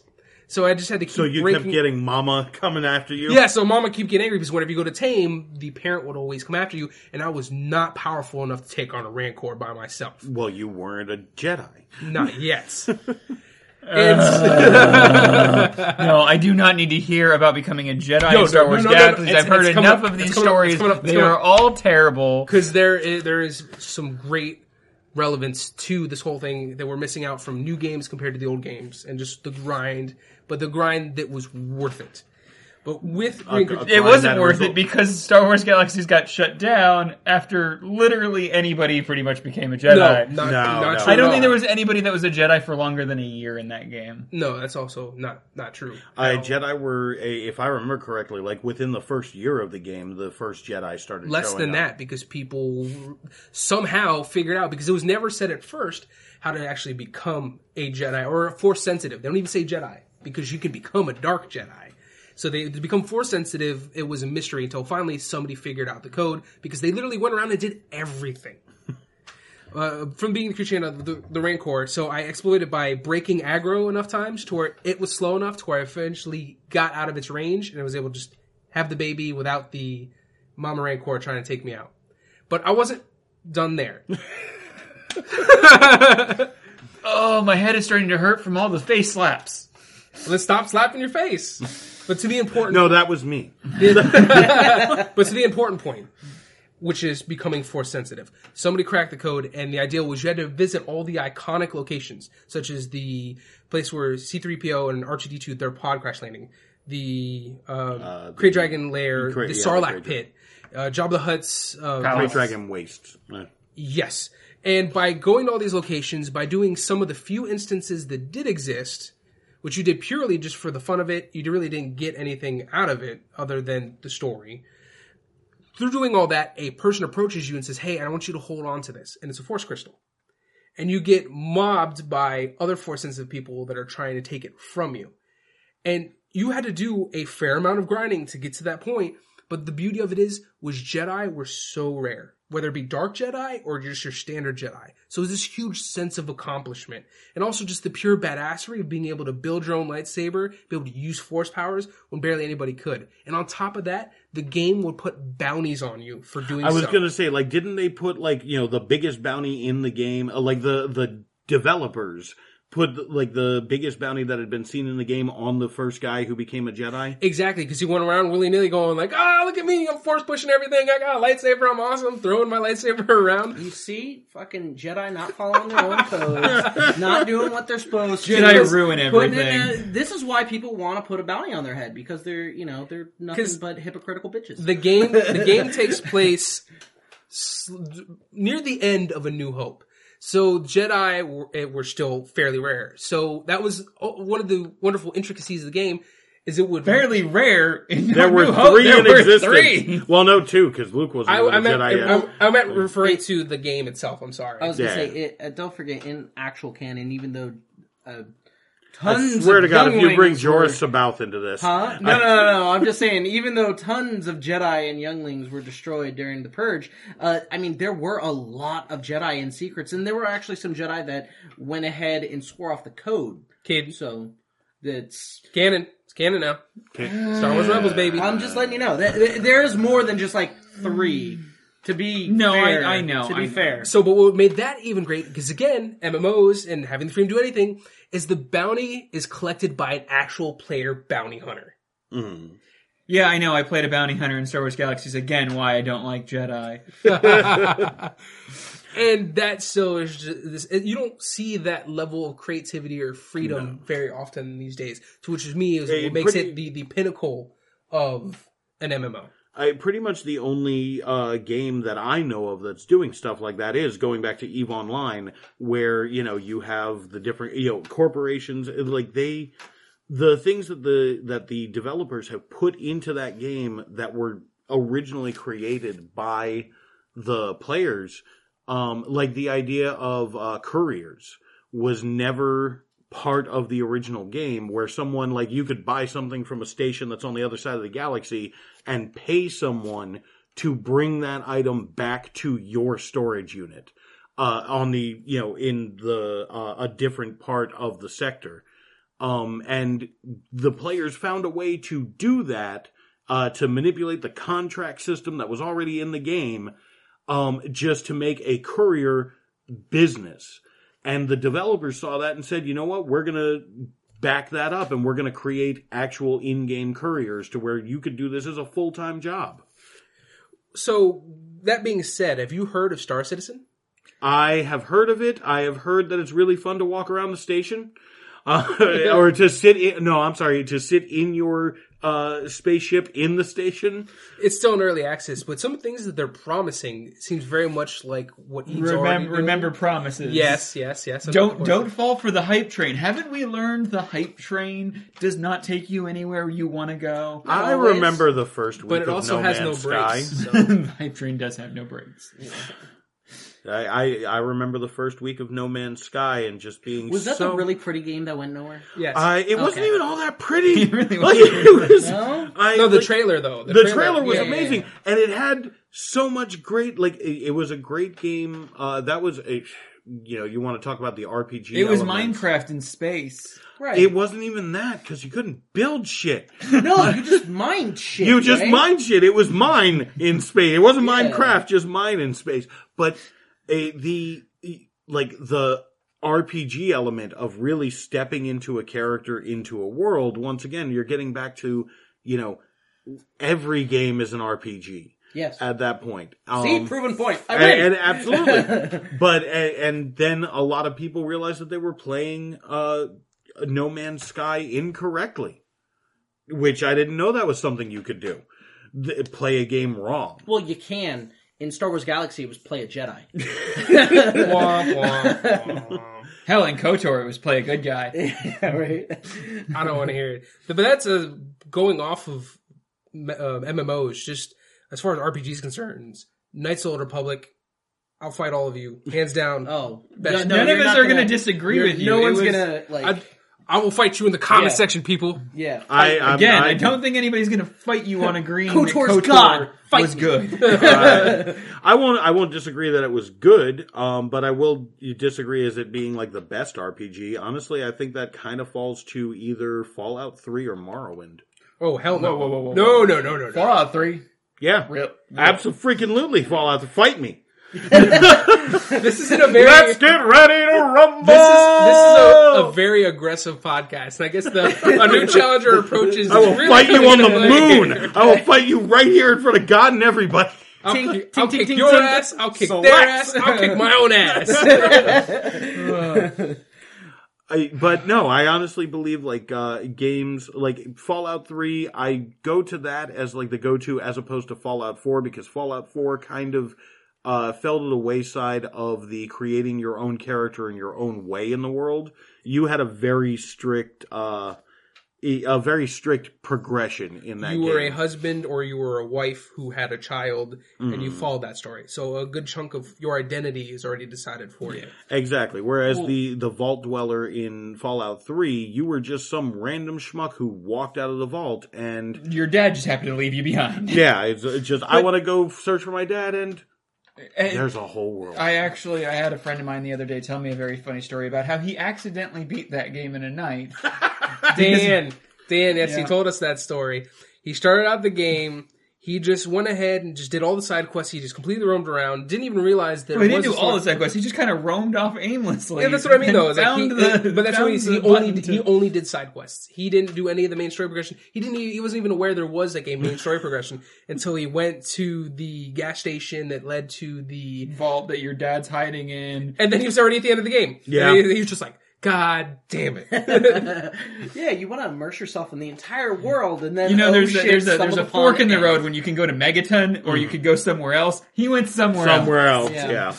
So I just had to keep so you breaking. kept getting Mama coming after you. yeah, so Mama keep getting angry because whenever you go to tame, the parent would always come after you, and I was not powerful enough to take on a Rancor by myself. Well, you weren't a Jedi. Not yet. [laughs] Uh, [laughs] No, I do not need to hear about becoming a Jedi No, in Star no, Wars no, no, no, Galaxies. it's- I've heard enough up. of these coming up. stories. Up. they are up. all terrible. because there is, there is some great relevance to this whole thing that we're missing out from new games compared to the old games and just the grind, but the grind that was worth it. But with Green Okay, It wasn't worth result. it because Star Wars Galaxies got shut down after literally anybody pretty much became a no, Jedi. not, No, not no. true I don't think there was anybody that was a Jedi for longer than a year in that game. No, that's also not not true. Uh, No. Jedi were, a, if I remember correctly, like within the first year of the game, the first Jedi started less showing than up. that because people somehow figured out because it was never said at first how to actually become a Jedi or force sensitive. They don't even say Jedi because you can become a dark Jedi. So they to become force sensitive, it was a mystery until finally somebody figured out the code because they literally went around and did everything. [laughs] Uh, from being the creature of the, the Rancor, so I exploited by breaking aggro enough times to where it was slow enough to where I eventually got out of its range and I was able to just have the baby without the Mama Rancor trying to take me out. But I wasn't done there. [laughs] [laughs] Oh, my head is starting to hurt from all the face slaps. Let's stop slapping your face. But to the important No, that was me. [laughs] but to the important point, which is becoming force sensitive. Somebody cracked the code, and the idea was you had to visit all the iconic locations, such as the place where C3PO and R2D2 their pod crash landing, the uh, Krayt Dragon lair, Kra- the yeah, Sarlacc the pit, uh, Jabba the Hutt's uh, Great Dragon Waste. Uh, Yes. And by going to all these locations, by doing some of the few instances that did exist, which you did purely just for the fun of it, you really didn't get anything out of it other than the story. Through doing all that, a person approaches you and says, Hey, I want you to hold on to this. And it's a force crystal. And you get mobbed by other force sensitive people that are trying to take it from you. And you had to do a fair amount of grinding to get to that point. But the beauty of it is, was Jedi were so rare, whether it be Dark Jedi or just your standard Jedi. So it's this huge sense of accomplishment, and also just the pure badassery of being able to build your own lightsaber, be able to use force powers when barely anybody could. And on top of that, the game would put bounties on you for doing. I was so. gonna say, like, didn't they put like you know the biggest bounty in the game? Uh, like the the developers put like the biggest bounty that had been seen in the game on the first guy who became a Jedi. Exactly, because he went around willy nilly going like, "Ah, look at me! I'm force pushing everything. I got a lightsaber. I'm awesome. Throwing my lightsaber [laughs] around." You see, fucking Jedi not following their own codes, [laughs] not doing what they're supposed to. Jedi Just ruin putting in everything. a- this is why people want to put a bounty on their head because they're, you know, they're nothing 'Cause but hypocritical bitches. the game the game [laughs] takes place s- near the end of a new hope so jedi were, eh, were still fairly rare so that was one of the wonderful intricacies of the game is it would Fairly rare. In There were three there in were existence. three. Well, no, two because Luke wasn't I, even I a meant Jedi. I, I meant referring to the game itself i'm sorry I was gonna Yeah. say, it, uh, don't forget, in actual canon, even though uh, I tons swear of to God, if you bring younglings were- Jorah Sabath into this, Huh? No, no, no, no. I'm just saying, even though tons of Jedi and younglings were destroyed during the Purge, uh, I mean, there were a lot of Jedi in secrets, and there were actually some Jedi that went ahead and swore off the code. kid So, that's. canon it's canon now star wars rebels baby I'm just letting you know that that there is more than just like three. To be No, I- fair, I know, To be I know. fair, so but what made that even great because again mmos and having the freedom to do anything is the bounty is collected by an actual player bounty hunter Mm. Yeah, I know. I played a bounty hunter in Star Wars Galaxies. Again, why I don't like Jedi. [laughs] and that still is just this, you don't see that level of creativity or freedom very often these days to which is me is Hey, what makes pretty- it the, the pinnacle of an mmo I pretty much the only uh, game that I know of that's doing stuff like that is going back to Eve Online, where you know you have the different you know corporations like they the things that the that the developers have put into that game that were originally created by the players, um, like the idea of uh, couriers was never part of the original game where someone like you could buy something from a station that's on the other side of the galaxy and pay someone to bring that item back to your storage unit uh, on the you know in the uh, a different part of the sector. Um, and the players found a way to do that uh, to manipulate the contract system that was already in the game um, just to make a courier business. And the developers saw that and said, you know what, we're going to back that up and we're going to create actual in-game couriers to where you could do this as a full-time job. So that being said, have you heard of Star Citizen? I have heard of it. I have heard that it's really fun to walk around the station. Uh, [laughs] or to sit in, no, I'm sorry, to sit in your uh, spaceship in the station. It's still in early access, but some things that they're promising seems very much like what he's Remember, doing. remember promises. Yes, yes, yes. Don't don't fall for the hype train. Haven't we learned the hype train does not take you anywhere you want to go? I always, remember the first week but it of also No has Man's no Sky. brakes. So. [laughs] the hype train does have no brakes. I, I I remember the first week of No Man's Sky and just being Was that so, the really pretty game that went nowhere? yes. I it wasn't even all that [laughs] pretty. It really Like, it was. No? I, no, the like, trailer though. the trailer was yeah, yeah, amazing, yeah. and it had so much great. Like it, it was a great game. Uh, that was a. You know, you want to talk about the RPG? It was elements. Minecraft in space. Right. It wasn't even that because you couldn't build shit. [laughs] no, you just [laughs] mind shit. You just right? mine shit. It was mine in space. It wasn't Yeah. Minecraft, just mine in space. But a, the like the RPG element of really stepping into a character into a world. Once again, you're getting back to you know every game is an RPG Yes. at that point. See, Um, proven point. I and, and absolutely, [laughs] but and, and then a lot of people realized that they were playing uh, No Man's Sky incorrectly, which I didn't know that was something you could do. Th- play a game wrong. well, you can. In Star Wars Galaxy, it was play a Jedi. [laughs] Wah, wah, wah. Hell, in KOTOR, it was play a good guy. [laughs] yeah, right. I don't want to hear it. But that's a going off of uh, MMOs. Just as far as RPGs concerns, Knights of the Old Republic. I'll fight all of you, hands down. Oh, Best- no, None of us are gonna, disagree with you. No It one's was- gonna like. I, I will fight you in the comment Yeah. section, people. yeah. I I'm- Again, I, I don't think anybody's going to fight you on agreeing KOTOR's that KOTOR God. Fight was me. good. [laughs] uh, I won't. I won't disagree that it was good. Um, but I will disagree as it being like the best RPG. Honestly, I think that kind of falls to either Fallout Three or Morrowind. Oh hell no! Whoa, whoa, whoa, whoa, no, no, no, no, no. Fallout 3. Yeah, Real, absolutely. Freaking lootly Fallout. Fight me. [laughs] This isn't a very. Let's get ready to rumble. this is this is a, a very aggressive podcast, and I guess the a new challenger approaches. [laughs] I will really fight you on the coming play. moon. I will fight you right here in front of God and everybody. I'll, Ting, kick- ting, I'll ting, kick ting, your ting. ass. I'll kick Select. their ass. I'll kick my own ass. [laughs] I, but no, I honestly believe like uh, games like Fallout Three. I go to that as like the go-to as opposed to Fallout Four because Fallout Four kind of uh, fell to the wayside of the creating your own character in your own way in the world. You had a very strict, uh, a very strict progression in that. you were a husband or you were a wife who had a child, and Mm-hmm. you followed that story. So a good chunk of your identity is already decided for you. Exactly. Whereas the the vault dweller in Fallout Three, you were just some random schmuck who walked out of the vault and Your dad just happened to leave you behind. Yeah, it's, it's just I want to go search for my dad, and And there's a whole world. I actually, I had a friend of mine the other day tell me a very funny story about how he accidentally beat that game in a night. [laughs] Dan, Dan, yes, he told us that story. He started out the game. He just went ahead and just did all the side quests. He just completely roamed around. Didn't even realize that Well, he didn't was do a all the side quests. He just kind of roamed off aimlessly. Yeah, that's what I mean though. Like he, the- but that's what found he's, he only did, to- he only did side quests. He didn't do any of the main story progression. He didn't. He wasn't even aware there was like a main story progression [laughs] until he went to the gas station that led to the. vault that your dad's hiding in. And then he was already at the end of the game. Yeah. He, he was just like, God damn it. [laughs] yeah, you want to immerse yourself in the entire world, and then You know, oh, there's a, shit, there's a there's a fork in the road when you can go to Megaton or you mm-hmm. could go somewhere else. He went somewhere, Somewhere else. else, Yeah. yeah.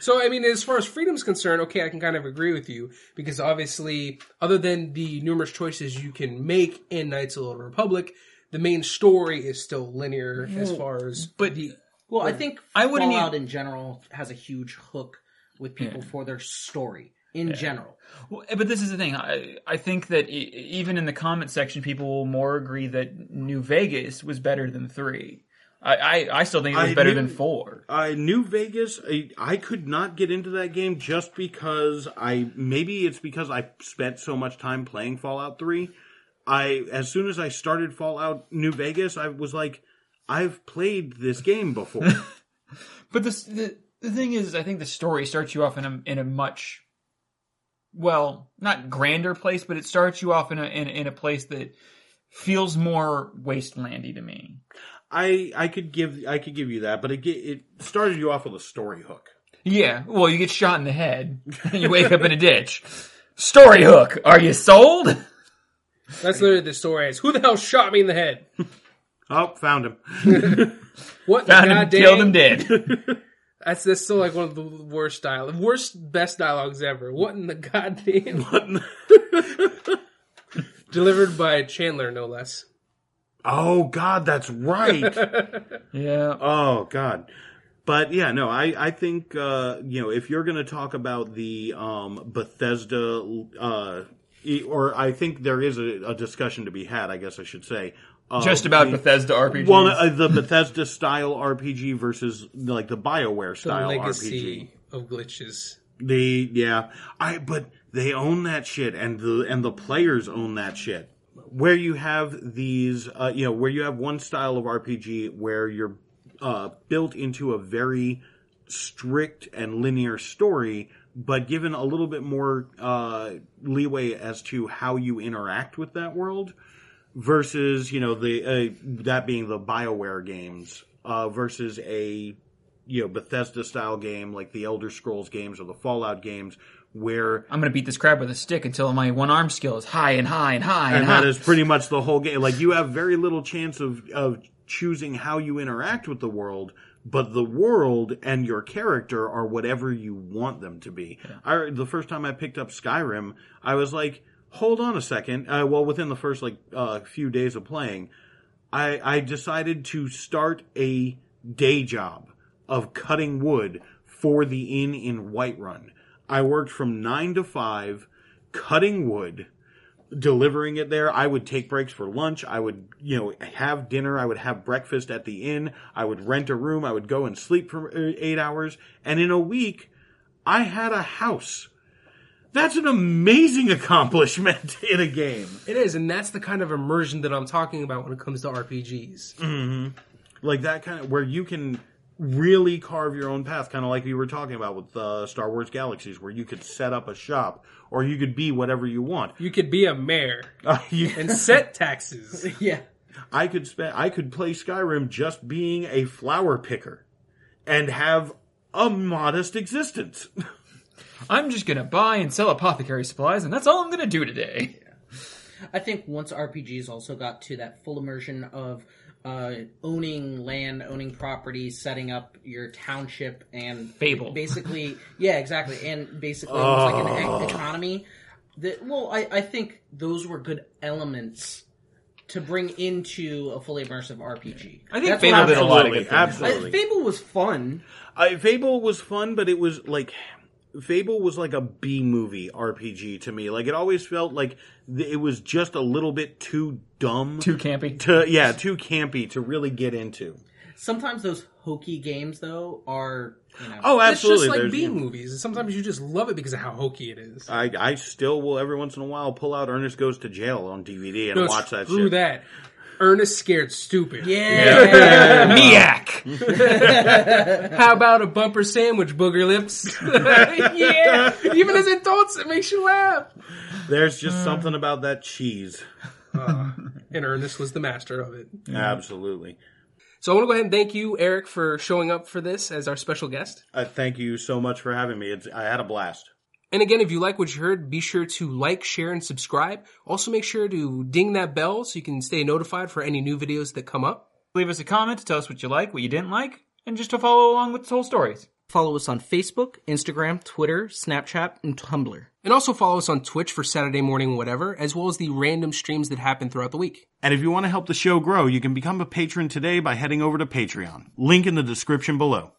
So, I mean, as far as freedom's concerned, okay, I can kind of agree with you because obviously, other than the numerous choices you can make in Knights of the Old Republic, the main story is still linear mm-hmm. as far as But the Well, I think I wouldn't Fallout e- in general has a huge hook with people for their story in general. Well, eh, but this is the thing. I, I think that e- even in the comment section, people will more agree that New Vegas was better than three. I, I, I still think it was I better knew- than four. I New Vegas, I, I could not get into that game just because I maybe it's because I spent so much time playing Fallout Three. I as soon as I started Fallout New Vegas, I was like, I've played this game before. [laughs] But this, the the thing is, I think the story starts you off in a in a much well, not grander place, but it starts you off in a in, in a place that feels more wastelandy to me. I I could give I could give you that, but it it started you off with a story hook. Yeah, well, you get shot in the head, and [laughs] you wake up in a ditch. Story hook. Are you sold? That's literally the story. Is who the hell shot me in the head? Oh, found him. [laughs] What Found the him, goddamn? killed him dead. [laughs] That's that's still like one of the worst dialogue, worst best dialogues ever. What in the goddamn? [laughs] [laughs] Delivered by Chandler, no less. oh God, that's right. [laughs] Yeah. Oh God. But yeah, no, I, I think uh, you know if you're going to talk about the um, Bethesda, uh, e- or I think there is a, a discussion to be had. I guess I should say uh, Just about the, Bethesda RPGs. Well, uh, the Bethesda style RPG versus like the Bioware The style legacy RPG. of glitches. The yeah, I but they own that shit, and the and the players own that shit. Where you have these, uh, you know, where you have one style of RPG where you're uh, built into a very strict and linear story, but given a little bit more uh, leeway as to how you interact with that world, versus you know the uh, that being the Bioware games uh, versus a you know Bethesda style game like the Elder Scrolls games or the Fallout games where I'm gonna beat this crab with a stick until my one arm skill is high and high and high and, and high. that is pretty much the whole game. Like you have very little chance of of choosing how you interact with the world, but the world and your character are whatever you want them to be. I the first time I picked up Skyrim, I was like, hold on a second. Uh, well, within the first like uh, few days of playing, I I decided to start a day job of cutting wood for the inn in Whiterun. I worked from nine to five, cutting wood delivering it there. I would take breaks for lunch. I would, you know, have dinner. I would have breakfast at the inn. I would rent a room. I would go and sleep for uh, eight hours. And in a week, I had a house. That's an amazing accomplishment [laughs] in a game. It is, and that's the kind of immersion that I'm talking about when it comes to RPGs. Like that kind of where you can really carve your own path, kind of like we were talking about with uh, Star Wars Galaxies, where you could set up a shop or you could be whatever you want. You could be a mayor [laughs] Uh, you- and set taxes. [laughs] Yeah. I could spend I could play Skyrim just being a flower picker and have a modest existence. I'm just gonna buy and sell apothecary supplies, and that's all I'm gonna do today. [laughs] I think once RPGs also got to that full immersion of uh, owning land, owning property, setting up your township, and Fable. [laughs] basically, yeah, exactly, and basically almost like an e- economy. That well, I, I think those were good elements to bring into a fully immersive RPG. I think That's Fable what did a I'm lot of saying. good things. I- Absolutely. Fable was fun. I, Fable was fun, but it was like Fable was like a B movie RPG to me. Like it always felt like th- it was just a little bit too dumb Too campy. to yeah, too campy to really get into. Sometimes those hokey games, though, are you know. Oh, absolutely. It's just like There's- B movies. Sometimes you just love it because of how hokey it is. I I still will every once in a while pull out Ernest Goes to Jail on DVD and No, watch that screw shit. that. Ernest scared stupid. yeah. Miak. [laughs] How about a bumper sandwich, booger lips? [laughs] yeah. Even as adults, it makes you laugh. There's just something about that cheese. And Ernest was the master of it. Absolutely. So I want to go ahead and thank you, Eric, for showing up for this as our special guest. Uh, thank you so much for having me. It's, I had a blast. And again, if you like what you heard, be sure to like, share, and subscribe. Also, make sure to ding that bell so you can stay notified for any new videos that come up. Leave us a comment to tell us what you like, what you didn't like, and just to follow along with the whole Stories. Follow us on Facebook, Instagram, Twitter, Snapchat, and Tumblr. And also follow us on Twitch for Saturday Morning Whatever, as well as the random streams that happen throughout the week. And if you want to help the show grow, you can become a patron today by heading over to Patreon. Link in the description below.